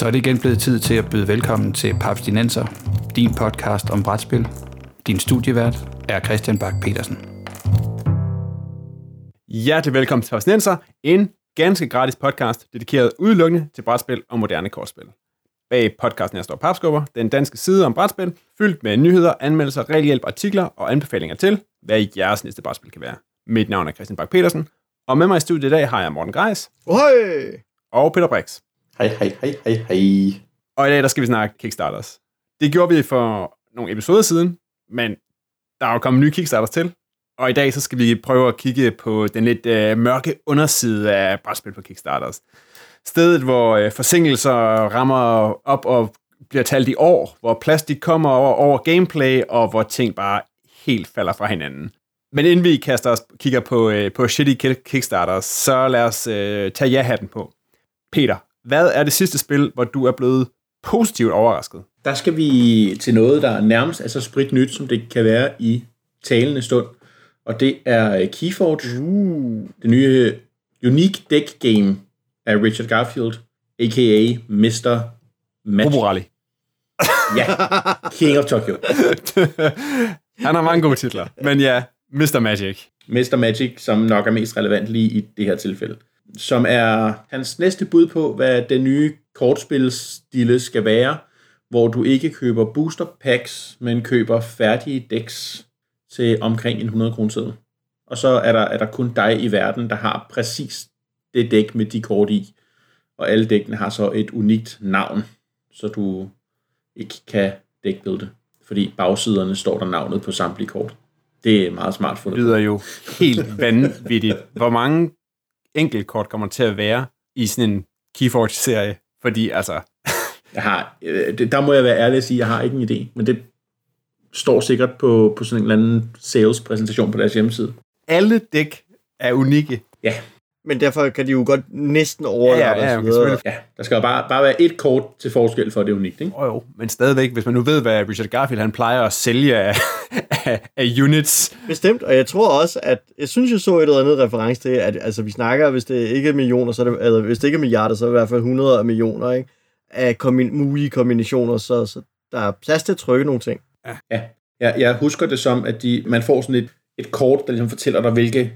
Så er det igen blevet tid til at byde velkommen til Papstinenser, din podcast om brætspil. Din studievært er Christian Bak petersen Hjertelig velkommen til Papstinenser, en ganske gratis podcast, dedikeret udelukkende til brætspil og moderne kortspil. Bag podcasten her står Papskubber, den danske side om brætspil, fyldt med nyheder, anmeldelser, regelhjælp, artikler og anbefalinger til, hvad jeres næste brætspil kan være. Mit navn er Christian Bak petersen og med mig i studiet i dag har jeg Morten Greis. Hej! Og Peter Brix. Hej, hej, hej, hej, hej. Og i dag der skal vi snakke Kickstarters. Det gjorde vi for nogle episoder siden, men der er jo kommet nye Kickstarters til. Og i dag så skal vi prøve at kigge på den lidt øh, mørke underside af brætspil på Kickstarters. Stedet, hvor øh, forsinkelser rammer op og bliver talt i år, hvor plastik kommer over, over gameplay, og hvor ting bare helt falder fra hinanden. Men inden vi kaster os, kigger på, øh, på shitty Kickstarters, så lad os øh, tage ja-hatten på. Peter, hvad er det sidste spil, hvor du er blevet positivt overrasket? Der skal vi til noget, der nærmest er så sprit nyt, som det kan være i talende stund. Og det er øh, Keyforge, uh. det nye Unique Deck Game af Richard Garfield, a.k.a. Mr. Magic. Roborally. ja, King of Tokyo. Han har mange gode titler, men ja, Mr. Magic. Mr. Magic, som nok er mest relevant lige i det her tilfælde. Som er hans næste bud på, hvad den nye kortspilstile skal være, hvor du ikke køber booster packs, men køber færdige decks til omkring en 100 kroner Og så er der, er der kun dig i verden, der har præcis det dæk med de kort i. Og alle dækkene har så et unikt navn, så du ikke kan dækbilde. Fordi bagsiderne står der navnet på samtlige kort. Det er meget smart fundet. Det lyder jo helt vanvittigt. Hvor mange enkeltkort kommer til at være i sådan en Keyforge-serie? Fordi altså... jeg har, øh, der må jeg være ærlig at sige, at jeg har ikke en idé, men det står sikkert på, på sådan en eller anden sales-præsentation på deres hjemmeside. Alle dæk er unikke. Ja. Men derfor kan de jo godt næsten overlappe ja, ja, ja, okay, ja, der skal jo bare, bare være et kort til forskel for, at det er unikt. Ikke? Oh, jo, men stadigvæk, hvis man nu ved, hvad Richard Garfield han plejer at sælge af, af, af units. Bestemt, og jeg tror også, at jeg synes, jeg så et eller andet reference til, at altså, vi snakker, hvis det ikke er millioner, så er det, eller hvis det ikke er milliarder, så er det i hvert fald 100 af millioner ikke? af kombi- mulige kombinationer, så, så der er plads til at trykke nogle ting. Ja, ja. Jeg, jeg husker det som, at de, man får sådan et, et kort, der ligesom fortæller dig, hvilke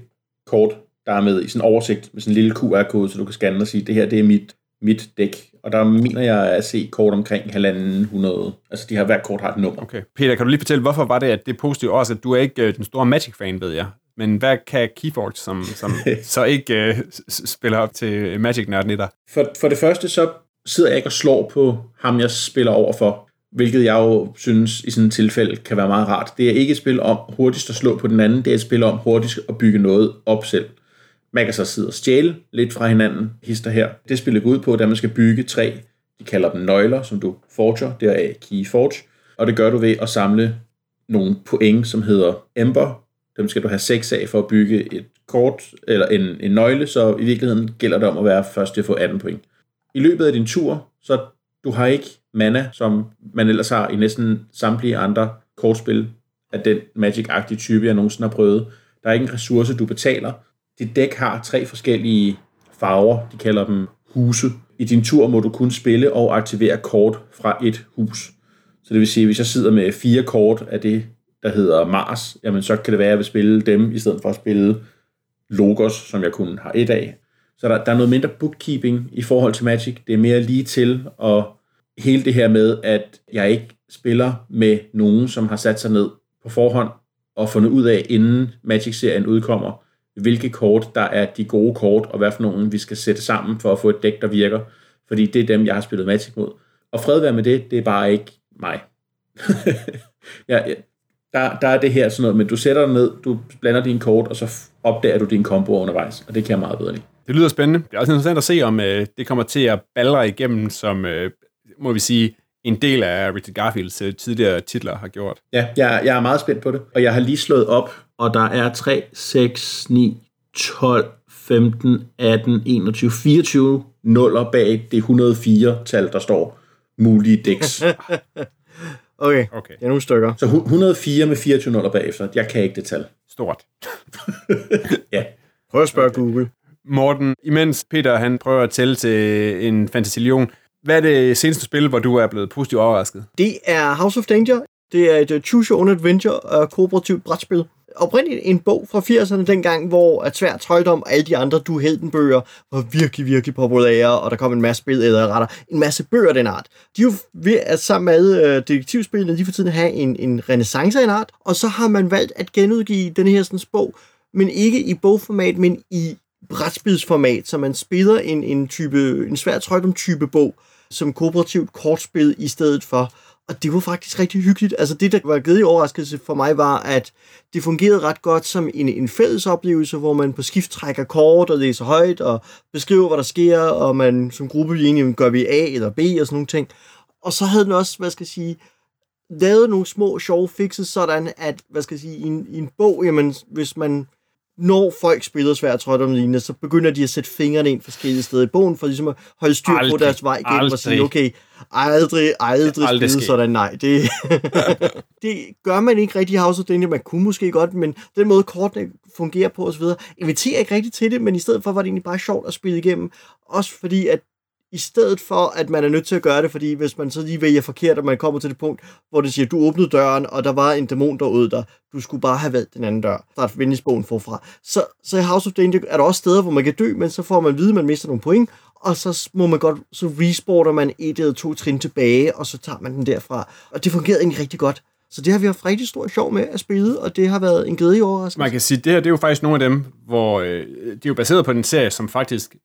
kort der er med i sådan en oversigt med sådan en lille QR-kode, så du kan scanne og sige, det her det er mit, mit dæk. Og der mener jeg at se kort omkring halvanden 100. Altså de har hver kort har et nummer. Okay. Peter, kan du lige fortælle, hvorfor var det, at det er positivt også, at du er ikke øh, den store Magic-fan, ved jeg. Men hvad kan Keyforge, som, som så ikke uh, spiller op til Magic-nørden i dig? For, for det første, så sidder jeg ikke og slår på ham, jeg spiller over for. Hvilket jeg jo synes i sådan et tilfælde kan være meget rart. Det er ikke et spil om hurtigst at slå på den anden, det er et spil om hurtigst at bygge noget op selv. Man kan så sidde og stjæle lidt fra hinanden, hister her. Det spiller går ud på, at man skal bygge tre, de kalder dem nøgler, som du forger, det er Key Forge. Og det gør du ved at samle nogle point, som hedder Ember. Dem skal du have seks af for at bygge et kort, eller en, en nøgle, så i virkeligheden gælder det om at være først til at få 18 point. I løbet af din tur, så du har ikke mana, som man ellers har i næsten samtlige andre kortspil af den Magic-agtige type, jeg nogensinde har prøvet. Der er ikke en ressource, du betaler, dit dæk har tre forskellige farver, de kalder dem huse. I din tur må du kun spille og aktivere kort fra et hus. Så det vil sige, at hvis jeg sidder med fire kort af det, der hedder Mars, jamen så kan det være, at jeg vil spille dem, i stedet for at spille Logos, som jeg kun har et af. Så der, der er noget mindre bookkeeping i forhold til Magic. Det er mere lige til, og hele det her med, at jeg ikke spiller med nogen, som har sat sig ned på forhånd og fundet ud af, inden Magic-serien udkommer, hvilke kort, der er de gode kort, og hvad for nogle vi skal sætte sammen for at få et dæk, der virker. Fordi det er dem, jeg har spillet Magic mod. Og fred være med det, det er bare ikke mig. ja, ja, der, der er det her sådan noget, men du sætter dig ned, du blander dine kort, og så opdager du din combo undervejs, og det kan jeg meget bedre lide. Det lyder spændende. Det er også interessant at se, om øh, det kommer til at ballre igennem, som, øh, må vi sige, en del af Richard Garfields øh, tidligere titler har gjort. Ja, jeg, jeg er meget spændt på det, og jeg har lige slået op og der er 3, 6, 9, 12, 15, 18, 21, 24 nuller bag det 104-tal, der står mulige dæks. okay. okay, det er nogle stykker. Så 104 med 24 nuller bagefter. Jeg kan ikke det tal. Stort. ja. Prøv at spørge Google. Morten, imens Peter han prøver at tælle til en fantasilion, Hvad er det seneste spil, hvor du er blevet positivt overrasket? Det er House of Danger. Det er et uh, Choose Your Own Adventure uh, kooperativt brætspil. Oprindeligt en bog fra 80'erne dengang, hvor at svært trøjdom og alle de andre du bøger var virkelig, virkelig populære, og der kom en masse billeder og retter, en masse bøger den art. De er jo ved at sammen med øh, detektivspillene, de for tiden have en, en renaissance af en art, og så har man valgt at genudgive den her sådan, bog, men ikke i bogformat, men i brætspilsformat, så man spiller en, en, type, en svært trøjdom type bog, som kooperativt kortspil i stedet for. Og det var faktisk rigtig hyggeligt. Altså det, der var givet i overraskelse for mig, var, at det fungerede ret godt som en, en fælles oplevelse, hvor man på skift trækker kort og læser højt og beskriver, hvad der sker, og man som gruppe egentlig gør vi A eller B og sådan nogle ting. Og så havde den også, hvad skal jeg sige, lavet nogle små sjove fixes, sådan at, hvad skal jeg sige, i en, i en bog, jamen, hvis man når folk spiller svært trådt om lignende, så begynder de at sætte fingrene ind forskellige steder i bogen, for ligesom at holde styr aldrig, på deres vej igennem og sige, okay, aldrig, aldrig, aldrig spille sådan, nej. Det, det gør man ikke rigtig i House of Danger, man kunne måske godt, men den måde kortene fungerer på osv., inviterer ikke rigtig til det, men i stedet for var det egentlig bare sjovt at spille igennem, også fordi at i stedet for, at man er nødt til at gøre det, fordi hvis man så lige vælger forkert, og man kommer til det punkt, hvor det siger, du åbnede døren, og der var en dæmon derude der, du skulle bare have valgt den anden dør. Start venligbogen forfra. Så, så i House of Danger er der også steder, hvor man kan dø, men så får man at vide, at man mister nogle point, og så må man godt, så resporter man et eller to trin tilbage, og så tager man den derfra. Og det fungerede egentlig rigtig godt. Så det har vi haft rigtig stor sjov med at spille, og det har været en glæde i overraskelse. Man kan sige, det her det er jo faktisk nogle af dem, hvor øh, det er jo baseret på en serie, som faktisk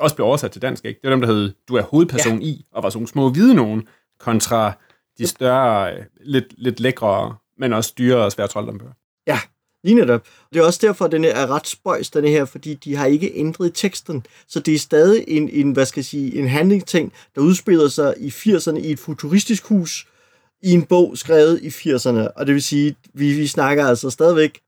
også blev oversat til dansk, ikke? Det er dem, der hed Du er hovedperson ja. i, og var sådan nogle små hvide nogen, kontra de større, øh, lidt, lidt lækre, men også dyre og svære trolddombøger. Ja, lige netop. Det er også derfor, at den er ret spøjs, den her, fordi de har ikke ændret teksten. Så det er stadig en, en hvad skal jeg sige, en handlingsting, der udspiller sig i 80'erne i et futuristisk hus, i en bog skrevet i 80'erne. Og det vil sige, vi, vi snakker altså stadigvæk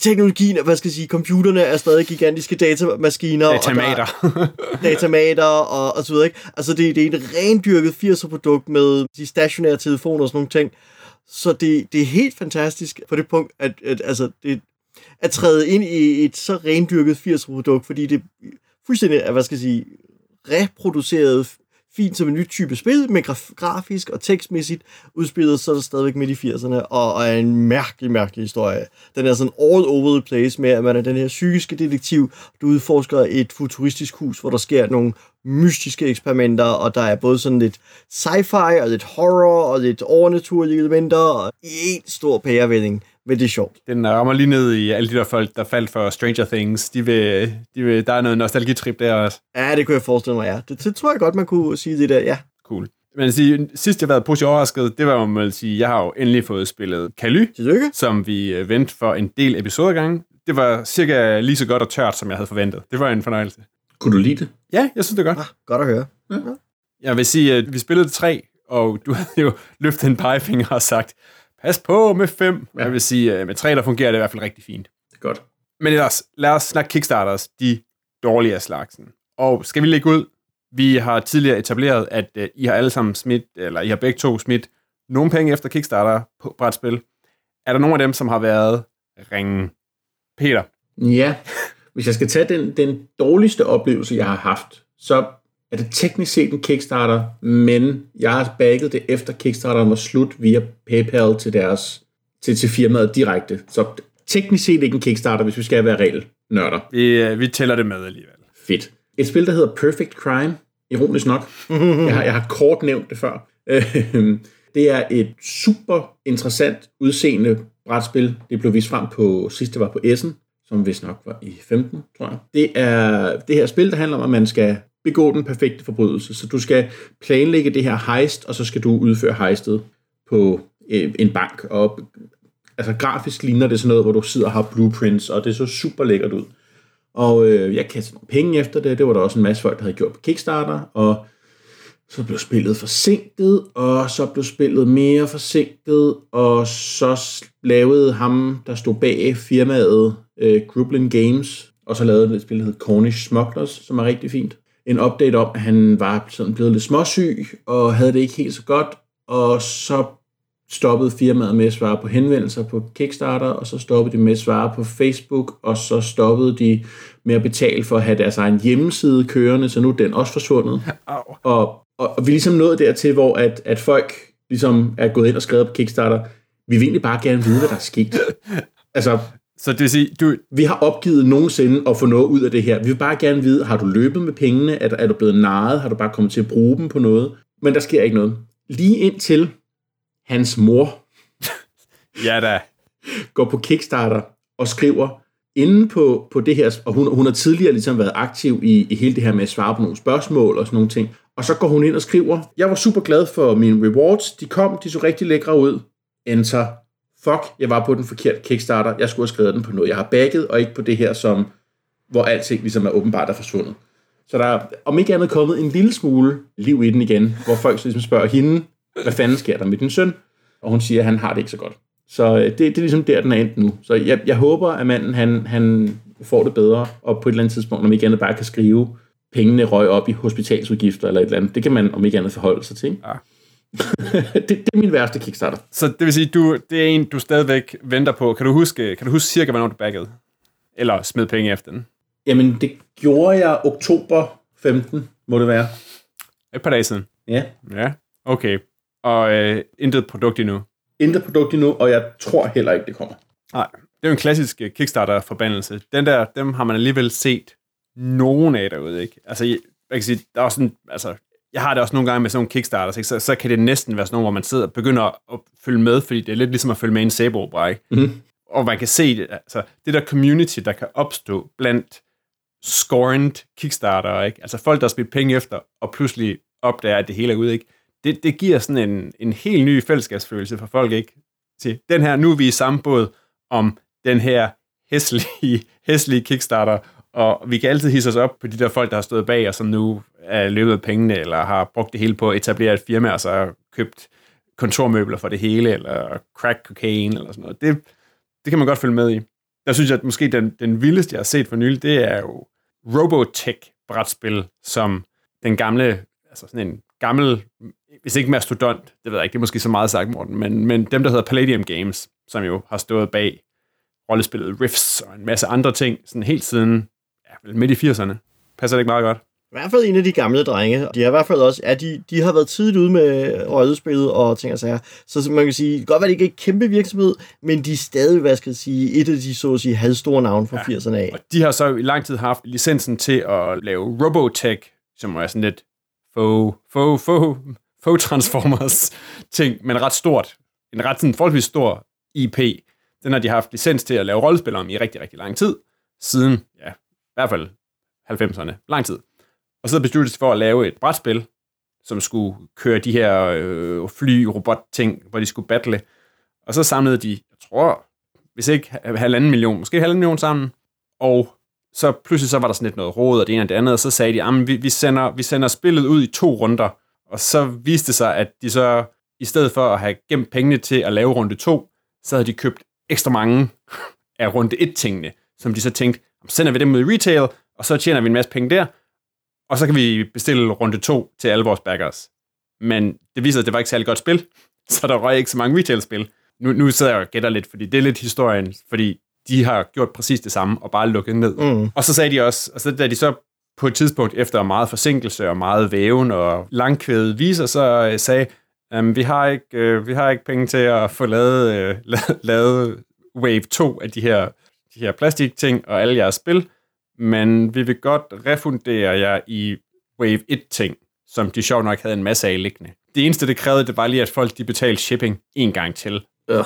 teknologien, hvad skal jeg sige, computerne er stadig gigantiske datamaskiner. Datamater. Og datamater og, og så videre, ikke? Altså, det, det er en rendyrket 80'er produkt med de stationære telefoner og sådan nogle ting. Så det, det er helt fantastisk på det punkt, at, at altså, det, at træde ind i et så rendyrket 80'er produkt, fordi det fuldstændig er, hvad skal jeg sige, reproduceret fint som en ny type spil, men graf- grafisk og tekstmæssigt udspillet, så er det stadigvæk midt i 80'erne, og, og er en mærkelig, mærkelig historie. Den er sådan all over the place med, at man er den her psykiske detektiv, der udforsker et futuristisk hus, hvor der sker nogle mystiske eksperimenter, og der er både sådan lidt sci-fi, og lidt horror, og lidt overnaturlige elementer, og en stor pærevælling men det er sjovt. Den rammer lige ned i alle de der folk, der faldt for Stranger Things. De vil, de vil, der er noget nostalgitrip der også. Ja, det kunne jeg forestille mig, ja. Det, det tror jeg godt, man kunne sige det der, ja. Cool. Men sige, sidst jeg har været positivt overrasket, det var, man vil sige, jeg har jo endelig fået spillet Kaly, som vi øh, vendte for en del episoder gange. Det var cirka lige så godt og tørt, som jeg havde forventet. Det var en fornøjelse. Kunne du lide det? Ja, jeg synes det er godt. Ah, godt at høre. Ja. Jeg vil sige, at vi spillede tre, og du havde jo løftet en pegefinger og sagt, pas på med fem. Ja. Jeg vil sige, at med tre, der fungerer det i hvert fald rigtig fint. Det er godt. Men ellers, lad os snakke Kickstarters, de dårlige af slagsen. Og skal vi lægge ud? Vi har tidligere etableret, at uh, I har alle sammen smidt, eller I har begge to smidt nogle penge efter Kickstarter på brætspil. Er der nogen af dem, som har været ringe? Peter? Ja, hvis jeg skal tage den, den dårligste oplevelse, jeg har haft, så er det teknisk set en Kickstarter, men jeg har bagget det efter Kickstarter var slut via PayPal til deres til, til firmaet direkte. Så teknisk set ikke en Kickstarter, hvis vi skal være regel nørder. Vi, øh, vi tæller det med alligevel. Fedt. Et spil, der hedder Perfect Crime, ironisk nok. jeg, har, jeg har kort nævnt det før. det er et super interessant udseende brætspil. Det blev vist frem på, sidst det var på Essen, som vist nok var i 15, tror jeg. Det er det her spil, der handler om, at man skal begå den perfekte forbrydelse. Så du skal planlægge det her heist, og så skal du udføre heistet på øh, en bank. Og altså grafisk ligner det sådan noget, hvor du sidder og har blueprints, og det så super lækkert ud. Og øh, jeg kastede nogle penge efter det. Det var der også en masse folk, der havde gjort på Kickstarter, og så blev spillet forsinket, og så blev spillet mere forsinket, og så lavede ham, der stod bag firmaet, øh, Grublin Games, og så lavede et spil, der hed Cornish Smugglers, som er rigtig fint. En update om, at han var sådan blevet lidt småsyg, og havde det ikke helt så godt, og så stoppede firmaet med at svare på henvendelser på Kickstarter, og så stoppede de med at svare på Facebook, og så stoppede de med at betale for at have deres egen hjemmeside kørende, så nu er den også forsvundet. Au. Og, og, og vi er ligesom nået dertil, hvor at, at folk ligesom er gået ind og skrevet på Kickstarter, vi vil egentlig bare gerne vide, hvad der er sket. altså, Så det vil sige, du, vi har opgivet nogensinde at få noget ud af det her. Vi vil bare gerne vide, har du løbet med pengene? Er, er du blevet narret? Har du bare kommet til at bruge dem på noget? Men der sker ikke noget. Lige indtil hans mor ja da, går på Kickstarter og skriver inde på, på det her, og hun, hun har tidligere ligesom været aktiv i, i hele det her med at svare på nogle spørgsmål og sådan nogle ting, og så går hun ind og skriver, jeg var super glad for mine rewards, de kom, de så rigtig lækre ud, enter, fuck, jeg var på den forkerte Kickstarter, jeg skulle have skrevet den på noget, jeg har bagget, og ikke på det her, som, hvor alting ligesom er åbenbart er forsvundet. Så der er om ikke andet kommet en lille smule liv i den igen, hvor folk så ligesom spørger hende, hvad fanden sker der med din søn? Og hun siger, at han har det ikke så godt. Så øh, det, det er ligesom der, den er endt nu. Så jeg, jeg håber, at manden han, han får det bedre, og på et eller andet tidspunkt, om ikke andet bare kan skrive, pengene røg op i hospitalsudgifter eller et eller andet. Det kan man om ikke andet forholde sig til. Ja. det, det er min værste Kickstarter. så det vil sige, du, det er en, du stadigvæk venter på. Kan du huske, kan du huske cirka, hvornår du baggede? Eller smed penge efter den? Jamen, det gjorde jeg oktober 15, må det være. Et par dage siden. Ja. Ja, okay. Og øh, intet produkt endnu. Intet produkt endnu, og jeg tror heller ikke, det kommer. Nej, det er jo en klassisk øh, Kickstarter-forbandelse. Den der, dem har man alligevel set nogen af derude, ikke? Altså, jeg, jeg kan sige, der er sådan, altså, jeg har det også nogle gange med sådan nogle Kickstarters, ikke? Så, så kan det næsten være sådan nogle, hvor man sidder og begynder at følge med, fordi det er lidt ligesom at følge med i en sæbeopera, ikke? Mhm. Og man kan se det, altså, det der community, der kan opstå blandt scorned Kickstarter, ikke? Altså folk, der har spillet penge efter, og pludselig opdager, at det hele er ude, ikke? Det, det giver sådan en, en helt ny fællesskabsfølelse for folk, ikke? Til den her, nu er vi i samme båd om den her hæslige, hæslige Kickstarter, og vi kan altid hisse os op på de der folk, der har stået bag, og som nu er løbet af pengene, eller har brugt det hele på at etablere et firma, og så har købt kontormøbler for det hele, eller crack cocaine, eller sådan noget. Det, det kan man godt følge med i. Der synes jeg, at måske den, den vildeste, jeg har set for nylig, det er jo Robotech-brætspil, som den gamle, altså sådan en gammel, hvis ikke mastodont, det ved jeg ikke, det er måske så meget sagt, Morten, men, men dem, der hedder Palladium Games, som jo har stået bag rollespillet Rifts og en masse andre ting, sådan helt siden ja, midt i 80'erne. Passer det ikke meget godt? I hvert fald en af de gamle drenge. De har i hvert fald også, ja, de, de har været tidligt ude med rollespillet og ting og sager. Så man kan sige, godt være, det ikke er en kæmpe virksomhed, men de er stadig, hvad skal jeg sige, et af de, så at sige, halvstore navne fra ja. 80'erne af. Og de har så i lang tid haft licensen til at lave Robotech, som er sådan lidt faux, faux, faux, faux Transformers ting, men ret stort. En ret sådan forholdsvis stor IP. Den har de haft licens til at lave rollespil om i rigtig, rigtig lang tid. Siden, ja, i hvert fald 90'erne. Lang tid. Og så besluttede de sig for at lave et brætspil, som skulle køre de her øh, fly-robot-ting, hvor de skulle battle. Og så samlede de, jeg tror, hvis ikke halvanden million, måske halvanden million sammen. Og så pludselig så var der sådan lidt noget råd og det ene og det andet, og så sagde de, at vi, vi, sender, vi sender spillet ud i to runder. Og så viste det sig, at de så, i stedet for at have gemt pengene til at lave runde to, så havde de købt ekstra mange af runde et tingene, som de så tænkte, sender vi dem ud i retail, og så tjener vi en masse penge der, og så kan vi bestille runde to til alle vores backers. Men det viser, at det var ikke særlig godt spil, så der røg ikke så mange retail-spil. Nu, nu sidder jeg og gætter lidt, fordi det er lidt historien, fordi de har gjort præcis det samme, og bare lukket ned. Mm. Og så sagde de også, og så da de så på et tidspunkt efter meget forsinkelse og meget væven og langkvædet viser, så øh, sagde, um, vi, har ikke, øh, vi har ikke penge til at få lavet, øh, la- lavet Wave 2 af de her, de her plastikting og alle jeres spil, men vi vil godt refundere jer i Wave 1-ting, som de sjovt nok havde en masse af liggende. Det eneste, det krævede, det var lige, at folk de betalte shipping en gang til. Øh.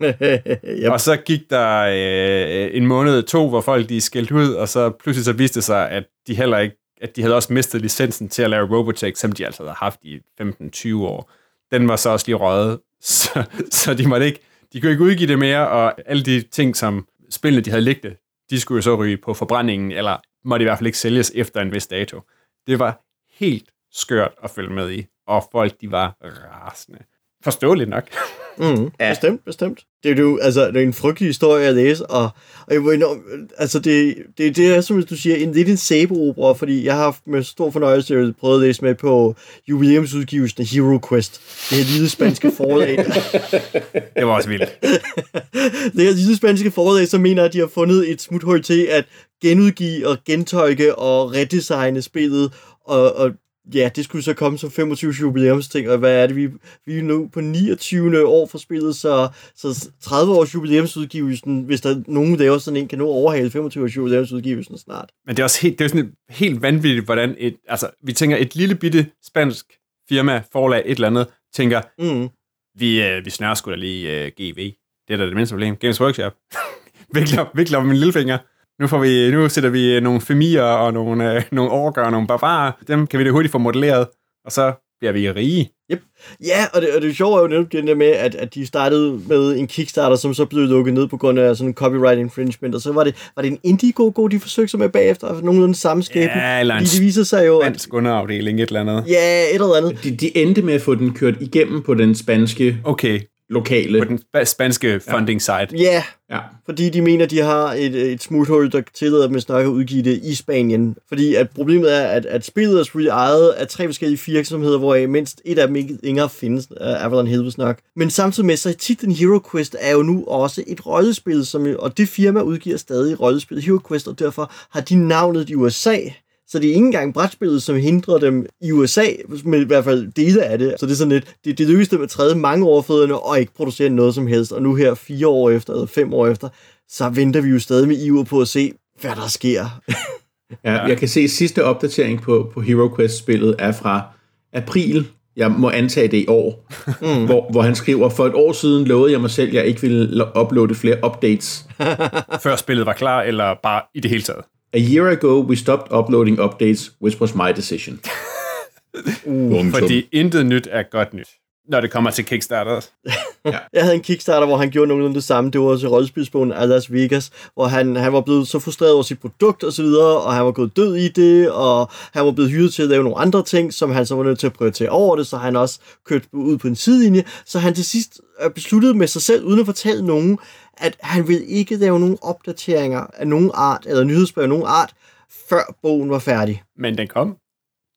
yep. Og så gik der øh, en måned to, hvor folk de skældte ud, og så pludselig så viste det sig, at de heller ikke, at de havde også mistet licensen til at lave Robotech, som de altså havde haft i 15-20 år. Den var så også lige røget, så, så de måtte ikke, de kunne ikke udgive det mere, og alle de ting, som spillene de havde liggende, de skulle jo så ryge på forbrændingen, eller måtte i hvert fald ikke sælges efter en vis dato. Det var helt skørt at følge med i, og folk de var rasende. Forståeligt nok. Mm, ja. Bestemt, bestemt. Det er jo altså, det er en frygtelig historie at læse, og, og jeg indrømme, altså det, det, det er, som du siger, en lidt en sæbeopera, fordi jeg har haft med stor fornøjelse prøvet at læse med på jubilæumsudgivelsen af Hero Quest, det her lille spanske forlag. det var også vildt. det her lille spanske forlag, som mener, at de har fundet et smuthul til at genudgive og gentolke og redesigne spillet, og, og ja, det skulle så komme som 25 jubilæumsting, og hvad er det, vi, vi er nu på 29. år for spillet, så, så 30 års jubilæumsudgivelsen, hvis der nogen laver sådan en, kan nu overhale 25 års jubilæumsudgivelsen snart. Men det er også helt, det er sådan helt vanvittigt, hvordan et, altså, vi tænker, et lille bitte spansk firma, forlag, et eller andet, tænker, mm. vi, øh, vi snører sgu da lige uh, GV. Det er da det mindste problem. Games Workshop. vikler, vikler med min lillefinger. Nu, får vi, nu sætter vi nogle familier og nogle, øh, nogle orker og nogle barbarer. Dem kan vi det hurtigt få modelleret, og så bliver vi rige. Yep. Ja, og det, og det sjove er jo netop det der med, at, at de startede med en Kickstarter, som så blev lukket ned på grund af sådan en copyright infringement, og så var det, var det en Indiegogo, de forsøgte sig med bagefter, og nogenlunde samme skæbne. Ja, eller en de, de viser sig jo, spansk underafdeling, et eller andet. Ja, et eller andet. De, de endte med at få den kørt igennem på den spanske okay lokale. På den spanske funding side. Ja, ja, fordi de mener, de har et, et smuthul, der tillader dem at udgive det i Spanien. Fordi at problemet er, at, at spillet er selvfølgelig ejet af tre forskellige virksomheder, hvor mindst et af dem ikke længere findes, uh, Avalon Hilves nok. Men samtidig med, så titlen Hero Quest er jo nu også et rollespil, som, og det firma udgiver stadig rollespil Hero Quest, og derfor har de navnet i USA så det er ikke engang brætspillet, som hindrer dem i USA, med i hvert fald dele af det. Så det er sådan lidt, det, det lykkedes dem at træde mange overfødderne og ikke producere noget som helst. Og nu her fire år efter, eller fem år efter, så venter vi jo stadig med iver på at se, hvad der sker. ja, jeg kan se, at sidste opdatering på, på Hero Quest-spillet er fra april jeg må antage det i år, mm. hvor, hvor han skriver, for et år siden lovede jeg mig selv, at jeg ikke ville uploade flere updates. Før spillet var klar, eller bare i det hele taget? A year ago, we stopped uploading updates, which was my decision. uh, fordi intet nyt er godt nyt, når det kommer til Kickstarter. ja. Jeg havde en Kickstarter, hvor han gjorde nogenlunde det samme. Det var til rollespilsbogen af Las Vegas, hvor han, han var blevet så frustreret over sit produkt og så videre, og han var gået død i det, og han var blevet hyret til at lave nogle andre ting, som han så var nødt til at prioritere over det, så han også kørte ud på en sidelinje. Så han til sidst besluttede med sig selv, uden at fortælle nogen, at han vil ikke lave nogen opdateringer af nogen art, eller nyhedsbrev af nogen art, før bogen var færdig. Men den kom.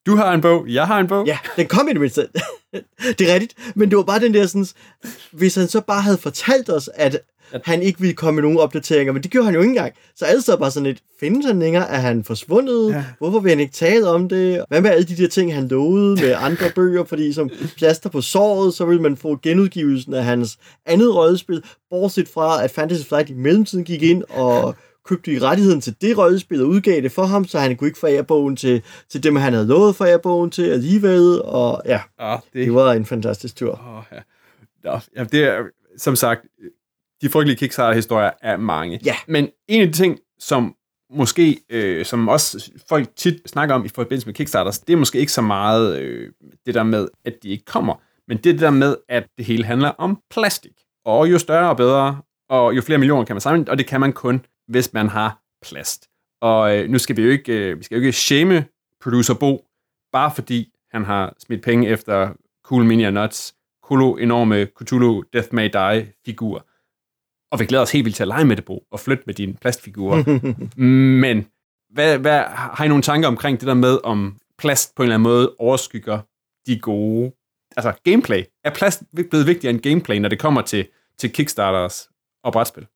Du har en bog, jeg har en bog. Ja, den kom i det mindste. det er rigtigt, men det var bare den der sådan, hvis han så bare havde fortalt os, at han ikke ville komme med nogen opdateringer, men det gjorde han jo ikke engang. Så alle så bare sådan lidt, findes han længere? Er han forsvundet? Ja. Hvorfor vil han ikke tale om det? Hvad med alle de der ting, han lovede med andre bøger? Fordi som plaster på såret, så vil man få genudgivelsen af hans andet rollespil, bortset fra, at Fantasy Flight i mellemtiden gik ind og købte i rettigheden til det rollespil og udgav det for ham, så han kunne ikke forære bogen til, til dem, han havde lovet forære bogen til alligevel. Og ja, ah, det... det var en fantastisk tur. Oh, ja. Nå, ja, det er, som sagt, de frygtelige Kickstarter-historier er mange. Ja. Men en af de ting, som måske, øh, som også folk tit snakker om i forbindelse med Kickstarters, det er måske ikke så meget øh, det der med, at de ikke kommer, men det er det der med, at det hele handler om plastik. Og jo større og bedre, og jo flere millioner kan man samle, og det kan man kun, hvis man har plast. Og øh, nu skal vi jo ikke, øh, vi skal jo ikke shame producer Bo, bare fordi han har smidt penge efter Cool Mini Nuts, Kolo enorme Cthulhu Death May Die figur. Og vi glæder os helt vildt til at lege med det, Bo, og flytte med dine plastfigurer. Men hvad, hvad, har I nogle tanker omkring det der med, om plast på en eller anden måde overskygger de gode... Altså, gameplay. Er plast blevet vigtigere end gameplay, når det kommer til, til Kickstarters og brætspil?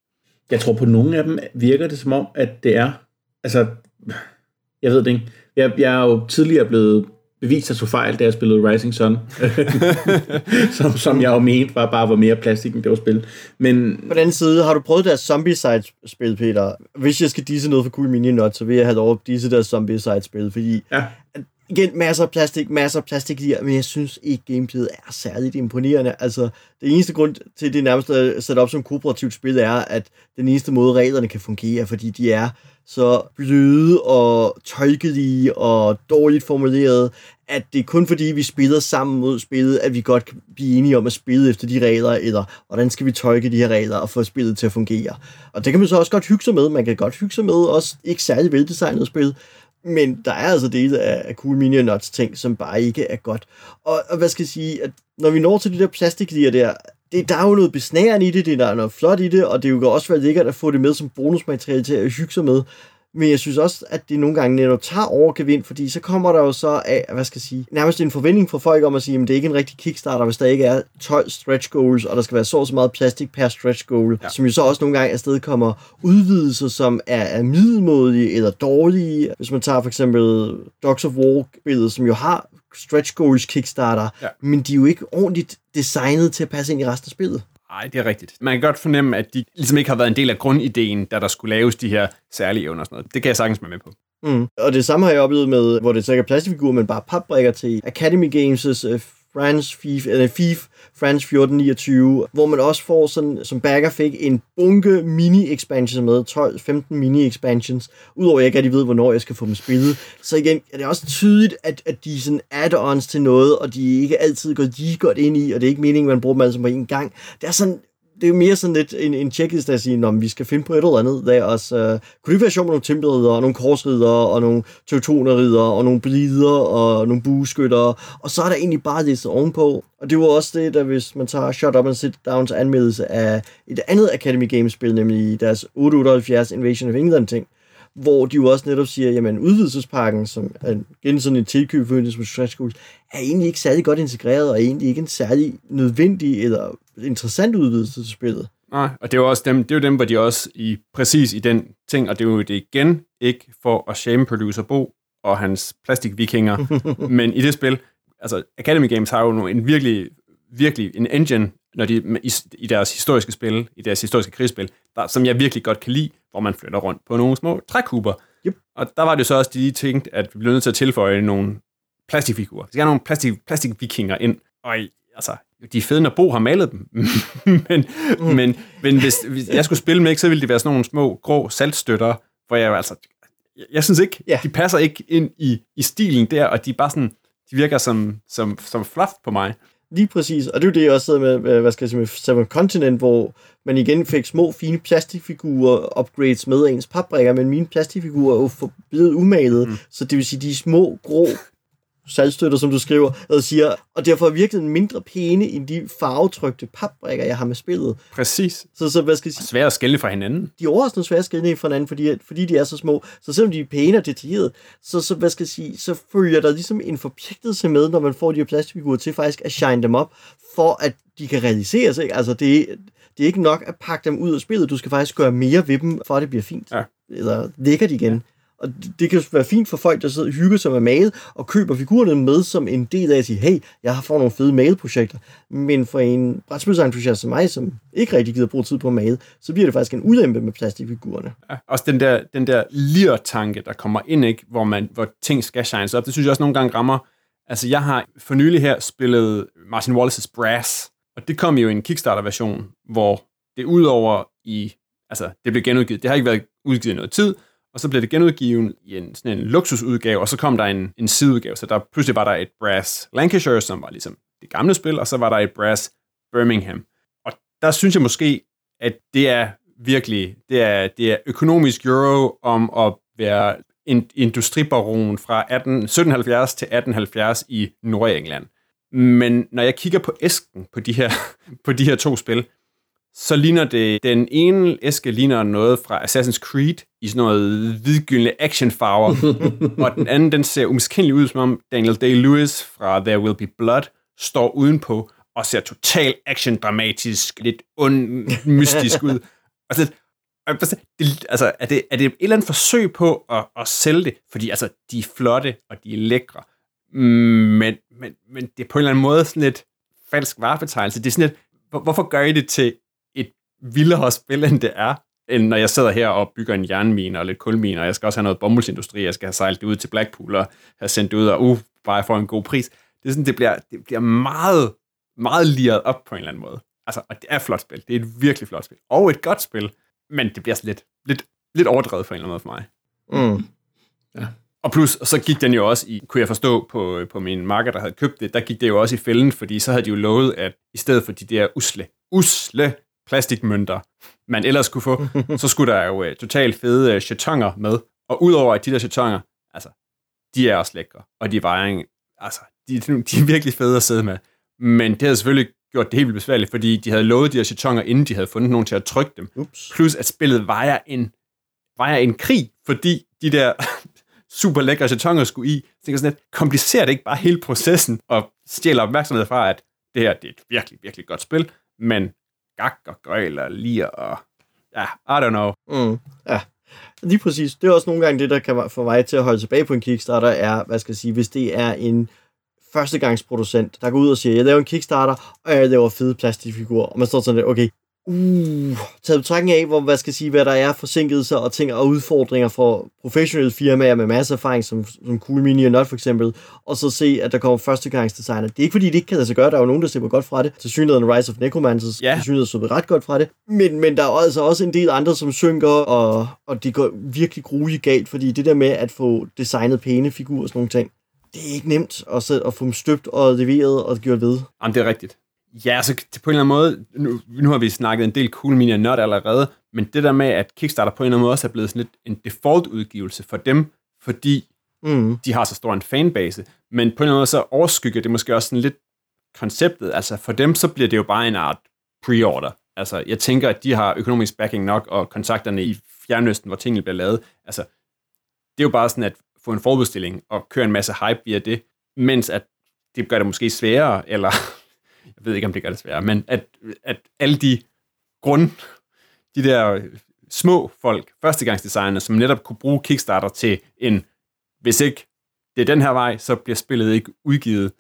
Jeg tror på nogle af dem virker det som om, at det er... Altså, jeg ved det ikke. Jeg, jeg er jo tidligere blevet bevist at så fejl, da jeg spillede Rising Sun. som, som jeg jo mente var bare var mere plastik, end det var spil. Men... På den anden side, har du prøvet deres Zombie-side-spil, Peter? Hvis jeg skal disse noget for Cool Mini Not, så vil jeg have lov at disse deres Zombie-side-spil, fordi ja igen, masser af plastik, masser af plastik i men jeg synes ikke, gameplayet er særligt imponerende. Altså, det eneste grund til, det nærmest er sat op som kooperativt spil, er, at den eneste måde, reglerne kan fungere, fordi de er så bløde og tolkelige og dårligt formuleret, at det er kun fordi, vi spiller sammen mod spillet, at vi godt kan blive enige om at spille efter de regler, eller hvordan skal vi tolke de her regler og få spillet til at fungere. Og det kan man så også godt hygge sig med. Man kan godt hygge sig med også ikke særlig veldesignet spil, men der er altså dele af, af Cool Mini Nuts ting, som bare ikke er godt. Og, og hvad skal jeg sige, at når vi når til de der plastiklier der, det, der er jo noget besnærende i det, det der er noget flot i det, og det jo også være lækkert at få det med som bonusmateriale til at hygge sig med. Men jeg synes også, at det nogle gange netop tager overgevind, fordi så kommer der jo så af, hvad skal jeg sige, nærmest en forventning fra folk om at sige, at det er ikke en rigtig kickstarter, hvis der ikke er 12 stretch goals, og der skal være så så meget plastik per stretch goal, ja. som jo så også nogle gange afsted kommer udvidelser, som er, er middelmådige eller dårlige. Hvis man tager for eksempel Dogs of War-billedet, som jo har stretch goals kickstarter, ja. men de er jo ikke ordentligt designet til at passe ind i resten af spillet. Nej, det er rigtigt. Man kan godt fornemme, at de ligesom ikke har været en del af grundideen, da der skulle laves de her særlige evner og sådan noget. Det kan jeg sagtens være med på. Mm. Og det samme har jeg oplevet med, hvor det så ikke er plastikfigurer, men bare papbrikker til Academy Games' øh, France FIF, eller FIF France 1429, hvor man også får sådan, som backer fik en bunke mini-expansions med, 12-15 mini-expansions, udover at jeg ikke rigtig ved, hvornår jeg skal få dem spillet. Så igen er det også tydeligt, at, at de er sådan add-ons til noget, og de ikke altid går lige godt ind i, og det er ikke meningen, at man bruger dem altså på en gang. Det er sådan, det er jo mere sådan lidt en, en checklist, at sige, om vi skal finde på et eller andet. der os, uh, kunne det ikke være sjovt med nogle tempelridder, og nogle korsridere, og nogle teutonerridere, og nogle blider, og nogle bueskyttere, og så er der egentlig bare lidt ovenpå. Og det var også det, der hvis man tager Shut Up and Sit Downs anmeldelse af et andet Academy Games-spil, nemlig deres 878 Invasion of England-ting, hvor de jo også netop siger, jamen udvidelsespakken, som er igen sådan en tilkøb for som stretch goals, er egentlig ikke særlig godt integreret, og er egentlig ikke en særlig nødvendig eller interessant udvidelse til spillet. Nej, og det er jo også dem, det er jo dem, hvor de også i præcis i den ting, og det er jo det igen ikke for at shame producer Bo og hans plastikvikinger, men i det spil, altså Academy Games har jo en virkelig, virkelig en engine, når de, i, i deres historiske spil, i deres historiske krigsspil, der, som jeg virkelig godt kan lide, hvor man flytter rundt på nogle små trækuber. Yep. Og der var det så også, de tænkte, at vi blev nødt til at tilføje nogle plastikfigurer. Vi skal have nogle plastik, plastikvikinger ind. Og altså, de er fede, når Bo har malet dem. men, mm. men, men hvis, hvis jeg skulle spille med, ikke, så ville det være sådan nogle små, grå saltstøtter, hvor jeg altså, jeg, jeg synes ikke, yeah. de passer ikke ind i, i stilen der, og de er bare sådan, de virker som, som, som fluff på mig. Lige præcis, og det er jo det, jeg også sidder med, hvad skal jeg sige, med Seven Continent, hvor man igen fik små, fine plastikfigurer upgrades med ens papbrikker, men mine plastikfigurer er jo blevet umalet, mm. så det vil sige, de små, grå salgstøtter, som du skriver, og siger, og derfor er virkelig mindre pæne end de farvetrykte papbrikker, jeg har med spillet. Præcis. Så, så hvad skal jeg sige? Svære at skille fra hinanden. De er overraskende svære at skille fra hinanden, fordi, fordi de er så små. Så selvom de er pæne og detaljerede, så, så, hvad skal jeg sige, så følger der ligesom en forpligtelse med, når man får de her plastikfigurer til faktisk at shine dem op, for at de kan realiseres. Ikke? Altså det, det er ikke nok at pakke dem ud af spillet, du skal faktisk gøre mere ved dem, for at det bliver fint. Ja. Eller lækkert igen. Ja. Og det kan være fint for folk, der sidder og hygger sig med mail og køber figurerne med som en del af at sige, hey, jeg har fået nogle fede male-projekter. Men for en brætspilsentusiast som mig, som ikke rigtig gider bruge tid på at male, så bliver det faktisk en ulempe med plastikfigurerne. Ja, også den der, den der lir-tanke, der kommer ind, ikke? Hvor, man, hvor ting skal shines op, det synes jeg også nogle gange rammer. Altså, jeg har for nylig her spillet Martin Wallace's Brass, og det kom jo i en Kickstarter-version, hvor det udover i, altså, det blev genudgivet, det har ikke været udgivet noget tid, og så blev det genudgivet i en, sådan en luksusudgave, og så kom der en, en sideudgave, så der pludselig var der et Brass Lancashire, som var ligesom det gamle spil, og så var der et Brass Birmingham. Og der synes jeg måske, at det er virkelig, det er, det er økonomisk euro om at være en industribaron fra 18, 1770 til 1870 i Nordengland. Men når jeg kigger på æsken på de her, på de her to spil, så ligner det, den ene æske ligner noget fra Assassin's Creed i sådan noget hvidgyldne actionfarver, og den anden, den ser umiskendeligt ud, som om Daniel Day-Lewis fra There Will Be Blood står udenpå og ser totalt action-dramatisk, lidt ond, mystisk ud. Altså, det, altså, er, det, er det et eller andet forsøg på at, at sælge det? Fordi altså, de er flotte, og de er lækre. Men, men, men det er på en eller anden måde sådan lidt falsk varebetegnelse. Det er sådan lidt, hvorfor gør I det til vildere spil, end det er, end når jeg sidder her og bygger en jernmine og lidt kulmine, og jeg skal også have noget bomuldsindustri, jeg skal have sejlet det ud til Blackpool og have sendt det ud, og uh, bare for en god pris. Det, er sådan, det, bliver, det bliver meget, meget liret op på en eller anden måde. Altså, og det er et flot spil. Det er et virkelig flot spil. Og et godt spil, men det bliver lidt, lidt, lidt overdrevet på en eller anden måde for mig. Mm. Ja. Og plus, og så gik den jo også i, kunne jeg forstå på, på min marker, der havde købt det, der gik det jo også i fælden, fordi så havde de jo lovet, at i stedet for de der usle, usle plastikmønter, man ellers kunne få, så skulle der jo uh, totalt fede uh, chatonger med. Og udover at de der chatonger, altså, de er også lækre, og de vejer altså, de, de er virkelig fede at sidde med. Men det havde selvfølgelig gjort det helt vildt besværligt, fordi de havde lovet de her chatonger, inden de havde fundet nogen til at trykke dem. Ups. Plus at spillet vejer en, vejer en krig, fordi de der super lækre chatonger skulle i. Så tænker sådan lidt, komplicerer det ikke bare hele processen, og stjæler opmærksomhed fra, at det her det er et virkelig, virkelig godt spil, men gak og gøjl og lir og ja, I don't know. Mm, ja, lige præcis. Det er også nogle gange det, der kan få mig til at holde tilbage på en Kickstarter, er, hvad skal jeg sige, hvis det er en førstegangsproducent, der går ud og siger, jeg laver en Kickstarter, og jeg laver fede plastikfigurer. Og man står sådan lidt, okay, uh, taget betragtning af, hvor, hvad skal jeg sige, hvad der er forsinkelser og ting og udfordringer for professionelle firmaer med masser af erfaring, som, som Cool Mini og Not for eksempel, og så se, at der kommer førstegangsdesigner. Det er ikke fordi, det ikke kan lade sig gøre, der er jo nogen, der slipper godt fra det. Til synligheden Rise of Necromancers, Ja. til synligheden så ret godt fra det. Men, men der er altså også en del andre, som synker, og, og det går virkelig grueligt galt, fordi det der med at få designet pæne figurer og sådan nogle ting, det er ikke nemt at, så, at få dem støbt og leveret og gjort ved. Jamen, det er rigtigt. Ja, så på en eller anden måde, nu, nu har vi snakket en del Cool Mini Not allerede, men det der med, at Kickstarter på en eller anden måde også er blevet sådan lidt en default-udgivelse for dem, fordi Mm. de har så stor en fanbase, men på en eller anden måde så overskygger det måske også sådan lidt konceptet. Altså for dem, så bliver det jo bare en art pre-order. Altså jeg tænker, at de har økonomisk backing nok, og kontakterne i Fjernøsten, hvor tingene bliver lavet. Altså det er jo bare sådan at få en forbestilling og køre en masse hype via det, mens at det gør det måske sværere, eller jeg ved ikke, om det gør det sværere, men at, at alle de grund, de der små folk, førstegangsdesignere, som netop kunne bruge Kickstarter til en, hvis ikke det er den her vej, så bliver spillet ikke udgivet.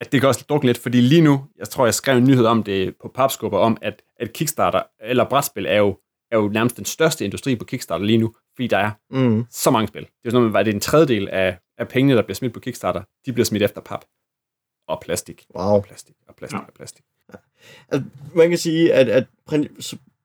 At det kan også drukne lidt, fordi lige nu, jeg tror, jeg skrev en nyhed om det på Papskubber, om at, at Kickstarter, eller brætspil, er jo, er jo nærmest den største industri på Kickstarter lige nu, fordi der er Mm. så mange spil. Det er jo sådan at det er en tredjedel af, af pengene, der bliver smidt på Kickstarter, de bliver smidt efter pap. Og plastik. Wow. Og plastik. Og plastik. Ja. Og plastik. Altså, man kan sige, at, at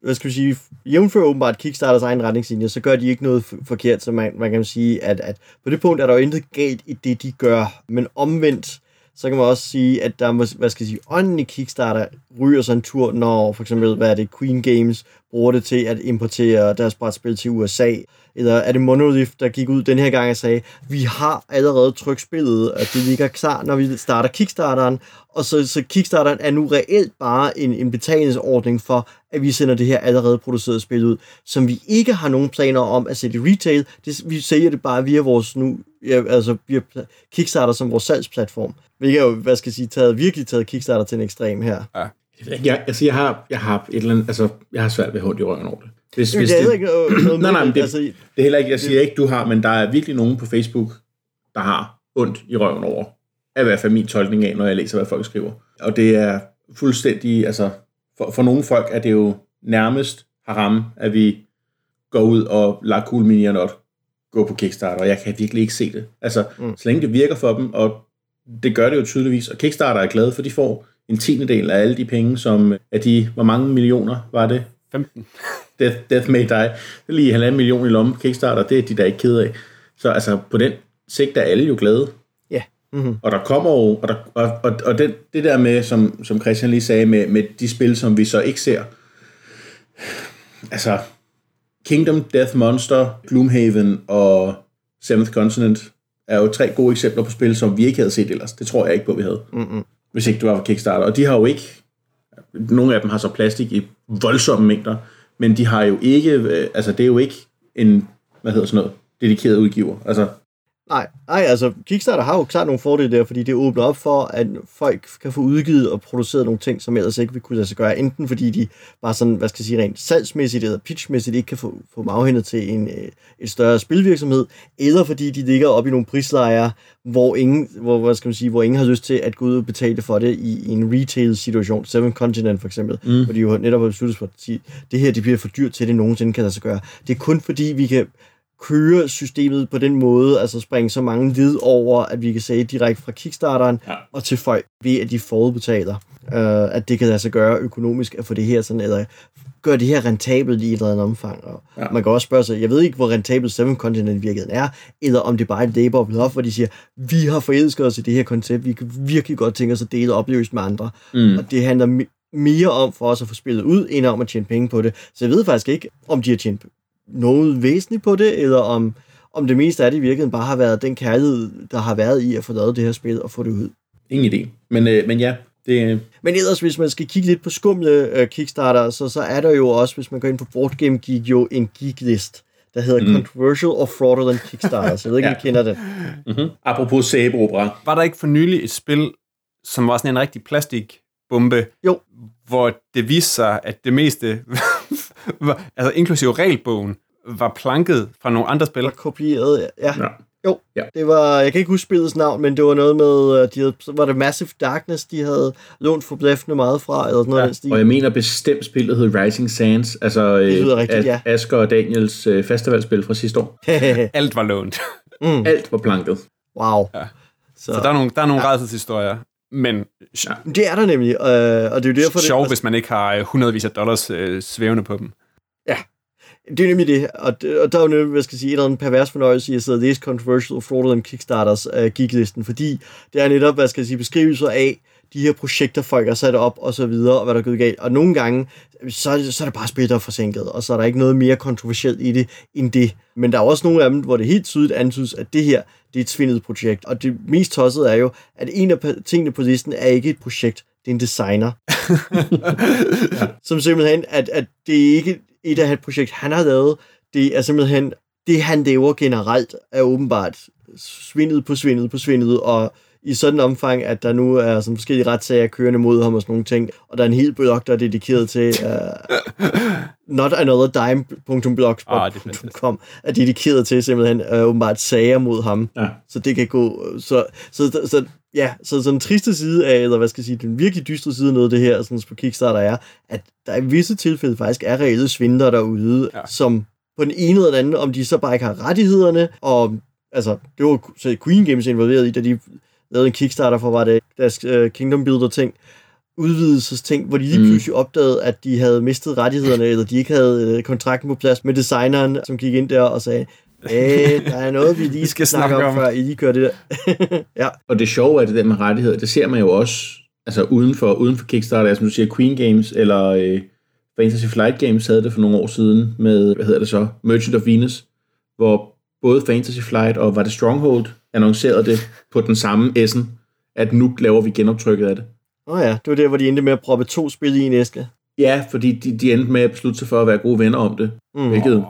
hvad skal vi sige, jævnfør åbenbart Kickstarters egen retningslinjer, så gør de ikke noget forkert, så man, man kan sige, at, at på det punkt er der jo intet galt i det, de gør, men omvendt, så kan man også sige, at der, må- hvad skal jeg sige, ånden i Kickstarter ryger sådan en tur, når for eksempel, hvad er det, Queen Games bruger det til at importere deres brætspil til USA, eller er det Monolith, der gik ud den her gang og sagde, vi har allerede trykt spillet, og det ligger klar, når vi starter Kickstarteren, og så, så Kickstarteren er nu reelt bare en, en betalingsordning for, at vi sender det her allerede producerede spil ud, som vi ikke har nogen planer om at sætte i retail. Det, vi sælger det bare via vores nu, ja, altså via Kickstarter som vores salgsplatform. Hvilket er jo, hvad skal jeg sige, taget, virkelig taget Kickstarter til en ekstrem her. Ikke, jeg, altså, jeg har, jeg har et eller andet, altså, jeg har svært ved ondt i røven over det. Hvis, Jamen, hvis det er det, ikke noget, Nej, nej, men det- altså, det er heller ikke, jeg siger ikke, du har, men der er virkelig nogen på Facebook, der har ondt i røven over. Er i hvert fald min tolkning af, når jeg læser, hvad folk skriver. Og det er fuldstændig, altså, for, for nogle folk er det jo nærmest haram, at vi går ud og lader Cool Mini Not gå på Kickstarter, og jeg kan virkelig ikke se det. Altså, Mm. så længe det virker for dem, og det gør det jo tydeligvis, og Kickstarter er glade for, de får en tiende del af alle de penge, som af de, hvor mange millioner var det, 15. Death, Death May Die. Det er lige halvanden million i lommen på Kickstarter, det er de der ikke ked af. Så altså, på den sigt er alle jo glade. Ja. Mm-hmm. Og der kommer jo, og, der, og, og, og den, det der med, som, som Christian lige sagde, med, med de spil, som vi så ikke ser. Altså, Kingdom, Death Monster, Gloomhaven og Seventh Continent er jo tre gode eksempler på spil, som vi ikke havde set ellers. Det tror jeg ikke på, vi havde. Mm-hmm. Hvis ikke du var på Kickstarter. Og de har jo ikke, nogle af dem har så plastik i voldsomme mængder, men de har jo ikke, øh, altså det er jo ikke en, hvad hedder sådan noget, dedikeret udgiver. Altså, Nej, nej, altså Kickstarter har jo klart nogle fordele der, fordi det åbner op for, at folk kan få udgivet og produceret nogle ting, som ellers ikke vil kunne lade sig gøre, enten fordi de bare sådan, hvad skal jeg sige, rent salgsmæssigt eller pitchmæssigt ikke kan få, få dem til en, øh, et større spilvirksomhed, eller fordi de ligger op i nogle prislejer, hvor ingen, hvor, hvad skal man sige, hvor ingen har lyst til at gå ud og betale for det i, i en retail-situation, Seven Continent for eksempel, mm. hvor de jo netop har besluttet for at sige, det her det bliver for dyrt til, at det nogensinde kan lade sig gøre. Det er kun fordi, vi kan køre systemet på den måde, altså springe så mange led over, at vi kan sige direkte fra Kickstarteren Ja. og til folk ved, at de forudbetaler, øh, at det kan sig gøre økonomisk at få det her sådan, eller gøre det her rentabelt i et eller andet omfang. Og ja. Man kan også spørge sig, jeg ved ikke, hvor rentabelt Seven Continent virkeligheden er, eller om det bare er et labor love, hvor de siger, vi har forelsket os i det her koncept, vi kan virkelig godt tænke os at dele oplevelsen med andre. mm. Og det handler me- mere om for os at få spillet ud, end om at tjene penge på det. Så jeg ved faktisk ikke, om de har tjent noget væsentligt på det, eller om, om det meste af det i virkeligheden bare har været den kærlighed, der har været i at få lavet det her spil og få det ud. Ingen idé. Men, øh, men ja, det, Men ellers, hvis man skal kigge lidt på skumle øh, Kickstarter, så, så er der jo også, hvis man går ind på Board Game Geek, jo en geeklist, der hedder mm. Controversial or Fraudulent Kickstarters. Jeg ved ikke, om Ja. I kender det. mm-hmm. apropos sæbeopera. Var der ikke for nylig et spil, som var sådan en rigtig plastikbombe? Jo. Hvor det viste sig, at det meste, var, altså inklusive regelbogen, var planket fra nogle andre spil. Og kopieret, ja. Ja. Jo, Ja. det var, jeg kan ikke huske spillets navn, men det var noget med, øh, de havde, var det Massive Darkness, de havde lånt forblæffende meget fra, eller sådan noget Ja, af den stil. Og jeg mener bestemt spillet hed Rising Sands, altså Det lyder øh, rigtigt, As- ja. Asger og Daniels øh, festivalspil fra sidste år. Alt var lånt. mm, Alt var planket. wow. Ja. Så, Så der er nogle, der er nogle ja. rædselshistorier. Men Ja. det er der nemlig, øh, og det er jo derfor, sjov, det, hvis man ikke har øh, hundredvis af dollars øh, svævende på dem. Det er nemlig det, og, og der er jo hvad skal jeg sige, et eller andet pervers fornøjelse i at sidde og læse Controversial Fraudulent Kickstarters uh, geeklisten, fordi det er netop, hvad skal jeg sige, beskrivelser af de her projekter, folk har sat op, og så videre, og hvad der er gået galt. Og nogle gange, så er, det, så er det bare spil, der er forsinket, og så er der ikke noget mere kontroversielt i det, end det. Men der er også nogle af dem, hvor det helt tydeligt antydes, at det her, det er et svindet projekt. Og det mest tossede er jo, at en af tingene på listen er ikke et projekt, det er en designer. Som simpelthen, at, at det er ikke et af et projekt, han har lavet. Det er simpelthen, det han laver generelt, er åbenbart svindet på svindet på svindet, og i sådan en omfang, at der nu er sådan forskellige retssager kørende mod ham og sådan nogle ting, og der er en hel blog, der er dedikeret til uh, notanother.dime.blogspot.com er dedikeret til simpelthen uh, åbenbart sager mod ham, Ja. så det kan gå, så, så, så ja, så sådan den triste side af, eller hvad skal jeg sige, den virkelig dystre side af noget af det her, sådan på Kickstarter er, at der i visse tilfælde faktisk er reelle svindler derude, Ja. ja. som på den ene eller den anden, om de så bare ikke har rettighederne, og altså, det var så Queen Games involveret i, da de lavede en Kickstarter for, var det deres uh, Kingdom Builder ting, udvidelsesting, hvor de lige Mm. pludselig opdagede, at de havde mistet rettighederne, eller de ikke havde øh, kontrakten på plads med designeren, som gik ind der og sagde, Æh, der er noget, vi lige skal snakke om, om." før I lige gør det der. ja, Og det sjove er det der med rettigheder, det ser man jo også altså uden for, uden for Kickstarter, altså som du siger Queen Games eller øh, Fantasy Flight Games havde det for nogle år siden med, hvad hedder det så, Merchant of Venus, hvor både Fantasy Flight og var det Stronghold annoncerede det på den samme essen, at nu laver vi genoptrykket af det. Åh ja, det var der, hvor de endte med at proppe to spil i en æske. Ja, fordi de, de endte med at beslutte sig for at være gode venner om det, Mm. hvilket øh,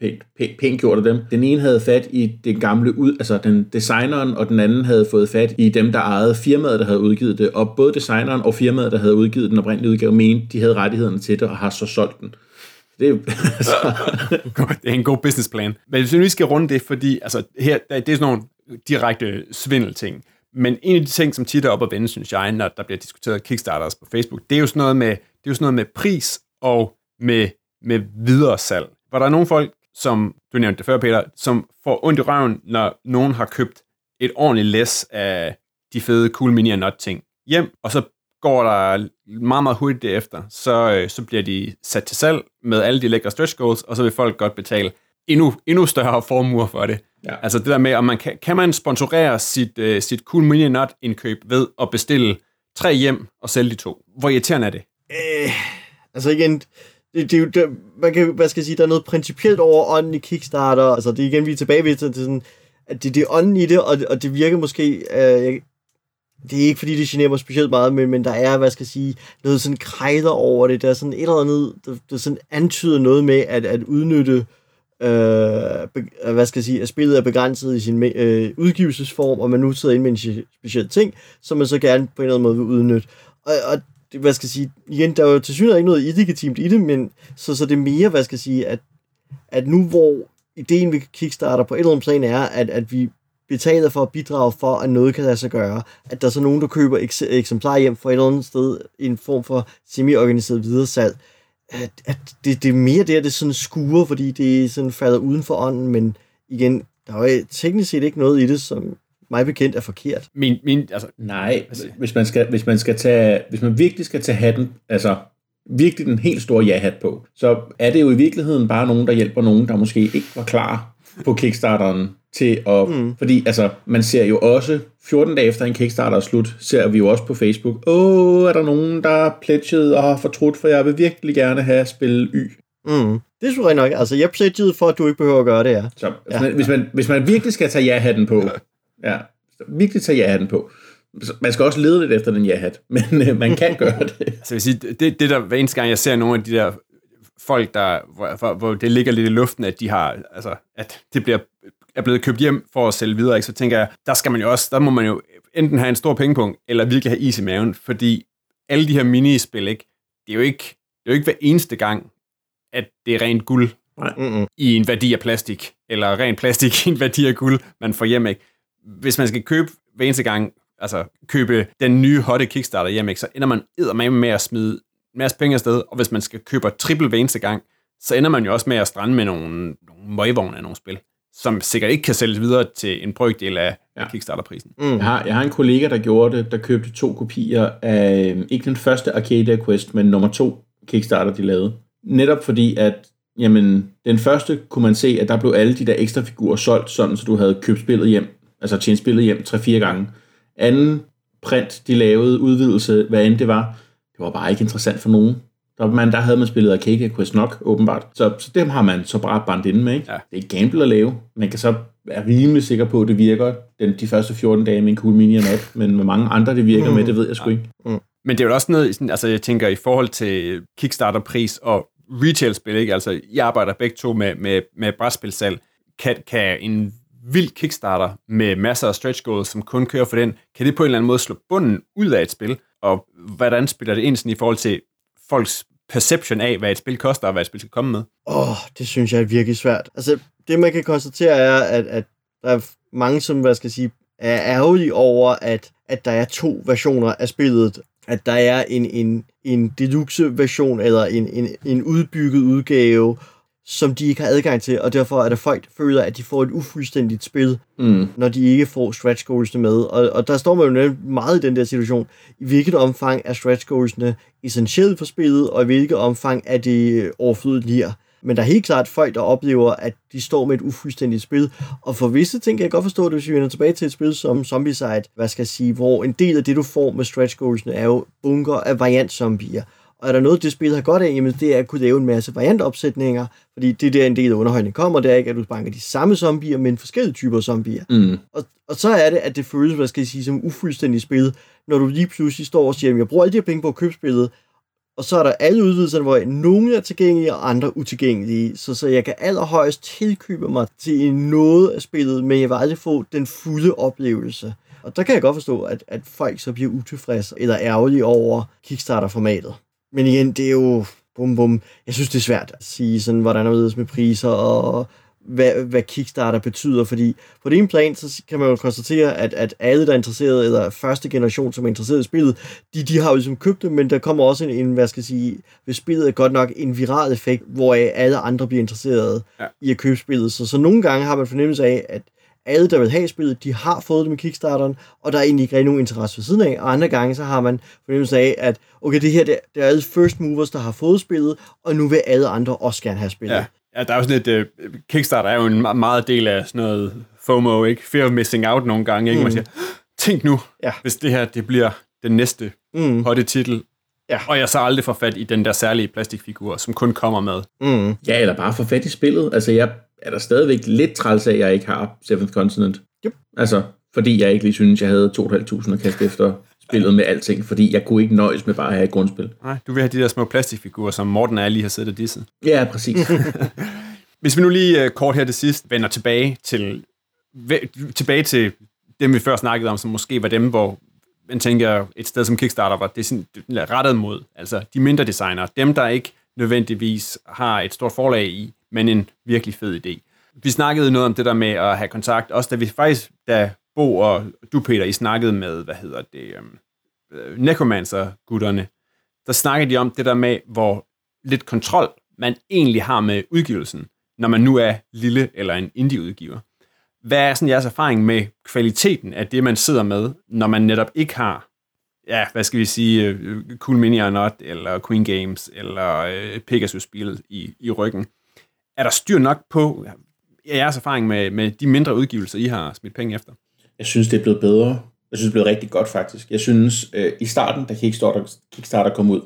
pænt, pænt, pænt gjort af dem. Den ene havde fat i den gamle ud, altså den designeren, og den anden havde fået fat i dem, der ejede firmaet, der havde udgivet det. Og både designeren og firmaet, der havde udgivet den oprindelige udgave, mente, de havde rettighederne til det og har så solgt den. Det er altså, det er en god businessplan. Men hvis vi skal runde det, fordi altså, her, det er sådan nogle direkte svindelting. Men en af de ting, som tit er op at vende, synes jeg, når der bliver diskuteret Kickstarters på Facebook, det er jo sådan noget med, det er jo sådan noget med pris og med, med videre salg. Hvor der er nogle folk, som du nævnte det før, Peter, som får ondt i røven, når nogen har købt et ordentligt læs af de fede cool mini og not ting hjem, og så går der meget, meget hurtigt derefter, så, øh, så bliver de sat til salg med alle de lækre stretch goals, og så vil folk godt betale endnu, endnu større formuer for det. Ja. Altså det der med, om man kan, kan man sponsorere sit, øh, sit cool mini not indkøb ved at bestille tre hjem og sælge de to. Hvor irriterende er det? Øh, altså igen, det, det, det, man kan, hvad skal jeg sige, der er noget principielt over ånden i Kickstarter. Altså det er igen, vi er tilbage ved, til, til sådan, at det, det er ånden i det, og, og det virker måske, øh, jeg, det er ikke fordi, det generer mig specielt meget, men, men der er, hvad skal jeg sige, noget sådan krejder over det. Der er sådan et eller andet, der, der sådan antyder noget med at, at udnytte, øh, be, øh, hvad skal jeg sige, at spillet er begrænset i sin øh, udgivelsesform, og man nu sidder inde med en speciel ting, som man så gerne på en eller anden måde vil udnytte. Og, og det, hvad skal jeg sige, igen, der er jo til synligheden ikke noget illegitimt i det, men så, så det er mere, hvad skal jeg sige, at, at nu hvor ideen ved Kickstarter på et eller andet plan er, at, at vi betaler for at bidrage for, at noget kan lade sig gøre, at der er så nogen, der køber eks- eksemplarer hjem fra et eller andet sted i en form for semi-organiseret videresalg, at, at det, det er mere der, det sådan skuer, fordi det sådan falder uden for ånden, men igen, der er jo teknisk set ikke noget i det, som mig bekendt er forkert. Min, min, altså, Nej, hvis man, skal, hvis man skal tage, hvis man virkelig skal tage hatten, altså virkelig den helt store ja-hat på, så er det jo i virkeligheden bare nogen, der hjælper nogen, der måske ikke var klar på Kickstarteren til at, mm. fordi altså, man ser jo også, 14 dage efter en Kickstarter er slut, ser vi jo også på Facebook, åh, er der nogen, der er pledget og har fortrudt, for jeg vil virkelig gerne have spillet Y. Mm. Det er sgu nok. Altså, jeg pledgede for, at du ikke behøver at gøre det, ja. Så ja. Man, hvis, man, hvis man virkelig skal tage ja-hatten på, ja, virkelig tage ja-hatten på, man skal også lede lidt efter den ja-hat, men øh, man kan gøre det. Altså, jeg vil sige, det, det der, hver eneste gang jeg ser nogle af de der folk, der, hvor, hvor det ligger lidt i luften, at de har, altså, at det bliver, er blevet købt hjem for at sælge videre, ikke? så tænker jeg, der skal man jo også, der må man jo enten have en stor pengepunkt, eller virkelig have is i maven, fordi alle de her minispil, ikke, det er jo ikke, det er jo ikke hver eneste gang, at det er rent guld i en værdi af plastik, eller rent plastik i en værdi af guld, man får hjem, ikke? Hvis man skal købe hver eneste gang, altså købe den nye hotte Kickstarter hjem, ikke, så ender man med med at smide en masse penge afsted, og hvis man skal købe triple hver eneste gang, så ender man jo også med at strande med nogle, nogle møgvogne af nogle spil, som sikkert ikke kan sælges videre til en brøkdel af ja. Kickstarter-prisen. Mm. Jeg har, jeg har en kollega, der gjorde det, der købte to kopier af, øh, ikke den første Arcadia Quest, men nummer to Kickstarter, de lavede. Netop fordi, at jamen, den første kunne man se, at der blev alle de der ekstra figurer solgt, sådan så du havde købt spillet hjem, altså tjent spillet hjem 3-4 gange. Anden print, de lavede udvidelse, hvad end det var, det var bare ikke interessant for nogen. Der, man, der havde man spillet Arcadia Quest nok, åbenbart. Så, så dem har man så bare bandt inde med. Ikke? Ja. Det er gamble at lave. Man kan så være rimelig sikker på, at det virker den, de første 14 dage med en cool mini app, men med mange andre det virker mm. med, det ved jeg sgu ikke. Men det er jo også noget, altså jeg tænker i forhold til Kickstarter-pris og retail-spil, ikke? altså jeg arbejder begge to med, med, med brætspilsalg, kan, kan en vild Kickstarter med masser af stretch goals, som kun kører for den, kan det på en eller anden måde slå bunden ud af et spil, og hvordan spiller det ind sådan, i forhold til folks perception af, hvad et spil koster, og hvad et spil skal komme med? Åh, oh, det synes jeg er virkelig svært. Altså, det man kan konstatere er, at, at der er mange, som, hvad skal jeg sige, er ærgerlige over, at, at der er to versioner af spillet. At der er en, en, en deluxe-version, eller en, en, en udbygget udgave, som de ikke har adgang til, og derfor er der folk, der føler, at de får et ufuldstændigt spil, Mm. når de ikke får stretch goalsene med. Og, og der står man jo meget i den der situation. I hvilket omfang er stretch goalsene essentielt for spillet, og i hvilket omfang er det overflødigt her. Men der er helt klart folk, der oplever, at de står med et ufuldstændigt spil. Og for visse ting kan jeg godt forstå det, hvis vi vender tilbage til et spil som Zombicide, hvad skal jeg sige, hvor en del af det, du får med stretch goalsene, er jo bunker af variant-zombier. Og er der noget, det spil har godt af, jamen det er at kunne lave en masse variantopsætninger, fordi det er der en del af underholdningen kommer, det er ikke, at du banker de samme zombier, men forskellige typer zombier. Mm. Og, og så er det, at det føles, hvad skal jeg sige, som ufuldstændigt spil, når du lige pludselig står og siger, "Jamen, jeg bruger alle de her penge på at købe spillet, og så er der alle udvidelserne, hvor nogle er tilgængelige, og andre utilgængelige. Så, så jeg kan allerhøjst tilkøbe mig til noget af spillet, men jeg vil aldrig få den fulde oplevelse. Og der kan jeg godt forstå, at, at folk så bliver utilfredse eller ærgerlige over Kickstarter-formatet. Men igen, det er jo bum bum. Jeg synes, det er svært at sige, sådan, hvordan er med priser og hvad, hvad Kickstarter betyder, fordi på det ene plan, så kan man jo konstatere, at, at alle, der er interesseret, eller første generation, som er interesseret i spillet, de, de har jo ligesom købt det, men der kommer også en, en hvad skal jeg sige, hvis spillet er godt nok en viral effekt, hvor alle andre bliver interesseret ja. i at købe spillet. Så, så nogle gange har man fornemmelse af, at alle, der vil have spillet, de har fået det med Kickstarteren, og der er egentlig ikke rigtig nogen interesse ved siden af. Og andre gange, så har man fornemmelse af, at okay, det her, det, det er alle first movers, der har fået spillet, og nu vil alle andre også gerne have spillet. Ja, ja der er jo sådan et, uh, Kickstarter er jo en me- meget del af sådan noget FOMO, ikke? Fear of missing out nogle gange, ikke? Mm. Man siger, tænk nu, Ja. hvis det her, det bliver den næste Mm, hotte titel, Ja. og jeg så aldrig får fat i den der særlige plastikfigur, som kun kommer med. mm. Ja, eller bare få fat i spillet. Altså, jeg er der stadigvæk lidt træls af, at jeg ikke har Seventh Continent. Yep. Altså, fordi jeg ikke lige synes, jeg havde 2.500 at kaste efter spillet med alting, fordi jeg kunne ikke nøjes med bare at have et grundspil. Nej, du vil have de der små plastikfigurer, som Morten og jeg lige har siddet og disset. Ja, præcis. Hvis vi nu lige uh, kort her til sidst vender tilbage til, tilbage til dem, vi før snakkede om, som måske var dem, hvor man tænker, et sted som Kickstarter var det rettet mod. Altså de mindre designere, dem der ikke nødvendigvis har et stort forlag i, men en virkelig fed idé. Vi snakkede noget om det der med at have kontakt, også da vi faktisk, da Bo og du, Peter, I snakkede med, hvad hedder det, um, Necromancer-gutterne, der snakkede de om det der med, hvor lidt kontrol man egentlig har med udgivelsen, når man nu er lille eller en indie-udgiver. Hvad er sådan jeres erfaring med kvaliteten af det, man sidder med, når man netop ikke har, ja, hvad skal vi sige, øh, Cool Mini or Not, eller Queen Games, eller øh, Pegasus-spillet i, i ryggen? Er der styr nok på jeres erfaring med, med de mindre udgivelser, I har smidt penge efter? Jeg synes, det er blevet bedre. Jeg synes, det er blevet rigtig godt, faktisk. Jeg synes, øh, i starten, da Kickstarter, Kickstarter kom ud,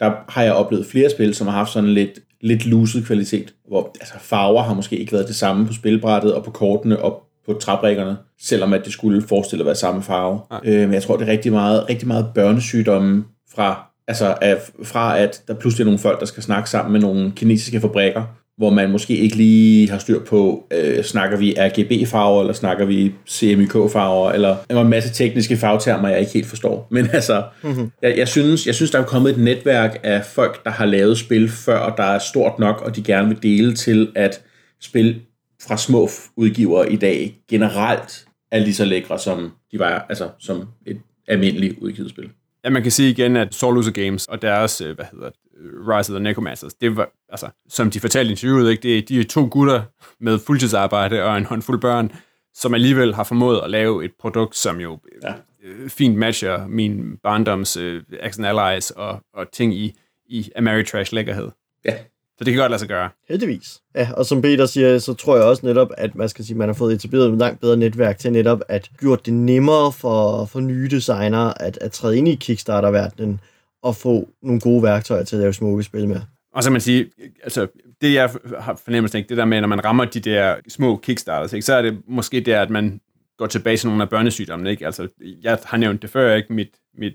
der har jeg oplevet flere spil, som har haft sådan lidt lidt luset kvalitet, hvor altså, farver har måske ikke været det samme på spilbrættet og på kortene og på træbrikkerne, selvom at det skulle forestille at være samme farve. Øh, men jeg tror, det er rigtig meget, rigtig meget børnesygdomme fra, altså, af, fra at der pludselig er nogle folk, der skal snakke sammen med nogle kinesiske fabrikker, hvor man måske ikke lige har styr på, øh, snakker vi RGB-farver, eller snakker vi CMYK-farver, eller en masse tekniske farvetermer, jeg ikke helt forstår. Men altså, mm-hmm. jeg, jeg, synes, jeg synes, der er kommet et netværk af folk, der har lavet spil før, og der er stort nok, og de gerne vil dele til, at spil fra små udgivere i dag generelt er lige så lækre, som de var, altså som et almindeligt udgivet spil. Ja, man kan sige igen, at Soul Games og deres, øh, hvad hedder det, Rise of the Necromancers, det var, altså, som de fortalte i interviewet, ikke, det er de er to gutter med fuldtidsarbejde og en håndfuld børn, som alligevel har formået at lave et produkt, som jo ja. øh, fint matcher min barndoms øh, Action Allies og, og ting i, i Ameritrash lækkerhed. Ja. Så det kan godt lade sig gøre. Heldigvis. Ja, og som Peter siger, så tror jeg også netop, at man skal sige, man har fået etableret et langt bedre netværk til netop at gjort det nemmere for, for nye designere at, at træde ind i Kickstarter-verdenen og få nogle gode værktøjer til at lave smukke spil med. Og så man sige, altså det jeg har fornemmelse ikke, det der med, når man rammer de der små kickstarters, ikke, så er det måske der, at man går tilbage til nogle af børnesygdommene. Ikke? Altså, jeg har nævnt det før, ikke? Mit, mit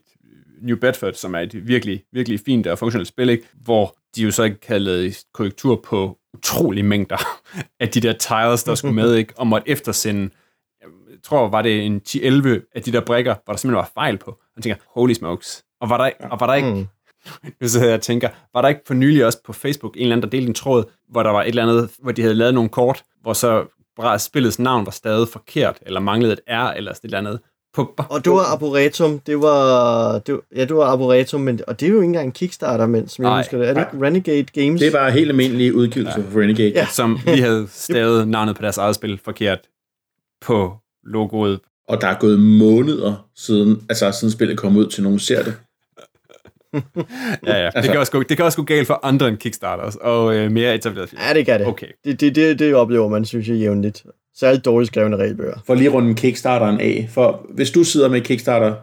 New Bedford, som er et virkelig, virkelig fint og funktionelt spil, ikke? hvor de jo så ikke havde lavet korrektur på utrolige mængder af de der tiles, der skulle med, ikke? og måtte eftersende, jeg tror, var det en 10-11 af de der brikker, hvor der simpelthen var fejl på. Og jeg tænker, holy smokes. Og var der, og var der ikke, mm. Nu så jeg tænker, var der ikke for nylig også på Facebook en eller anden, der delte en tråd, hvor der var et eller andet, hvor de havde lavet nogle kort, hvor så spillets navn var stadig forkert, eller manglede et R, eller sådan et eller andet. På, og det var Arboretum, det var, det var, ja, det var Arboretum, men, og det er jo ikke engang en Kickstarter, men som jeg husker det. Er det ikke Renegade Games? Det var helt almindelig udgivelse ja. for Renegade. Ja. Som vi havde stadig navnet på deres eget spil forkert på logoet. Og der er gået måneder siden, altså siden spillet kom ud til nogen ser det. Ja, ja. Det, altså, kan også gå, det kan også gå galt for andre end Kickstarters, og øh, mere etableret film. Ja, det kan det. Okay. Det, det, det, det oplever man, synes jeg, jævnligt. Særligt dårligt skrevne regelbøger. For lige rundt Kickstarteren af, for hvis du sidder med Kickstarter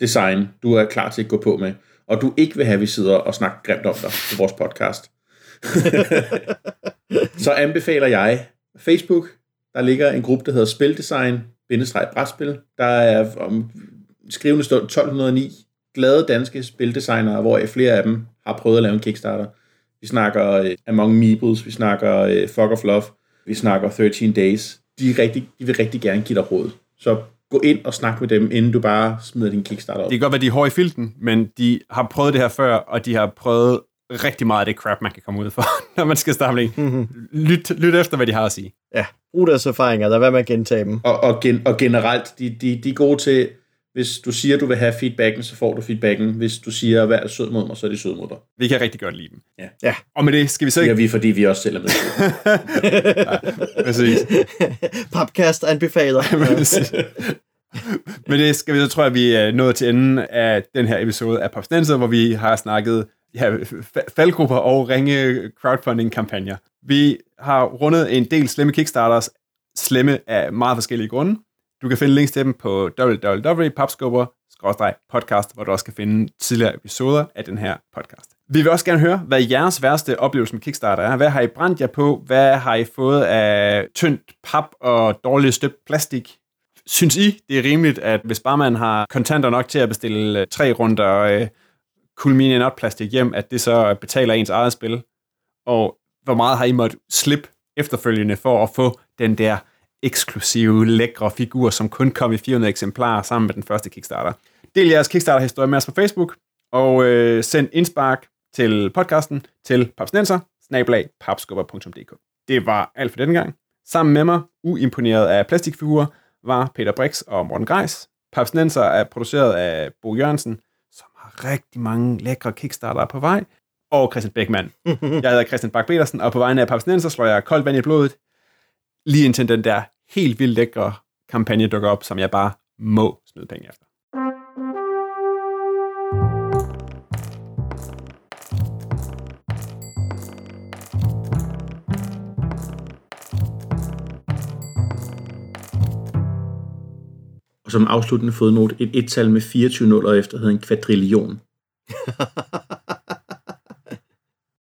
design, du er klar til at gå på med, og du ikke vil have, at vi sidder og snakker grimt om dig på vores podcast, så anbefaler jeg Facebook. Der ligger en gruppe, der hedder Spildesign, brætspil. Der er om skrivende stund 1209 glade danske spildesignere, hvor flere af dem har prøvet at lave en Kickstarter. Vi snakker uh, Among Meebles, vi snakker uh, Fuck of Love, vi snakker 13 Days. De, er rigtig, de vil rigtig gerne give dig råd. Så gå ind og snak med dem, inden du bare smider din Kickstarter op. Det kan godt være, de er hårde i filten, men de har prøvet det her før, og de har prøvet rigtig meget af det crap, man kan komme ud for, når man skal starte mm-hmm. lyt, lyt efter, hvad de har at sige. Ja, brug deres erfaringer, der hvad man gentage dem. Og, og, gen, og generelt, de, de, de er gode til hvis du siger, du vil have feedbacken, så får du feedbacken. Hvis du siger, vær sød mod mig, så er de sød mod dig. Vi kan rigtig godt lide dem. Ja. ja. Og med det skal vi så ikke... Ja, vi, fordi vi også selv er med. ja, præcis. Podcast anbefaler. med det skal vi så, tror jeg, vi er nået til enden af den her episode af Popstenser, hvor vi har snakket ja, faldgrupper og ringe crowdfunding-kampagner. Vi har rundet en del slemme kickstarters, slemme af meget forskellige grunde. Du kan finde links til dem på www.papskubber-podcast, hvor du også kan finde tidligere episoder af den her podcast. Vi vil også gerne høre, hvad jeres værste oplevelse med Kickstarter er. Hvad har I brændt jer på? Hvad har I fået af tyndt pap og dårligt støbt plastik? Synes I, det er rimeligt, at hvis bare man har kontanter nok til at bestille øh, tre runder øh, uh, Kulmine Not plastik hjem, at det så betaler ens eget spil? Og hvor meget har I måttet slippe efterfølgende for at få den der eksklusive, lækre figur, som kun kom i 400 eksemplarer sammen med den første Kickstarter. Del jeres Kickstarter-historie med os på Facebook, og øh, send indspark til podcasten til papsnenser, snablag, papskubber.dk. Det var alt for denne gang. Sammen med mig, uimponeret af plastikfigurer, var Peter Brix og Morten Greis. Papsnenser er produceret af Bo Jørgensen, som har rigtig mange lækre Kickstarter på vej, og Christian Beckmann. Jeg hedder Christian Bak petersen og på vegne af Papsnenser slår jeg koldt vand i blodet lige indtil den der helt vildt lækre kampagne dukker op, som jeg bare må smide penge efter. Og som afsluttende fodnote, et et-tal med 24 nuller efter hedder en kvadrillion.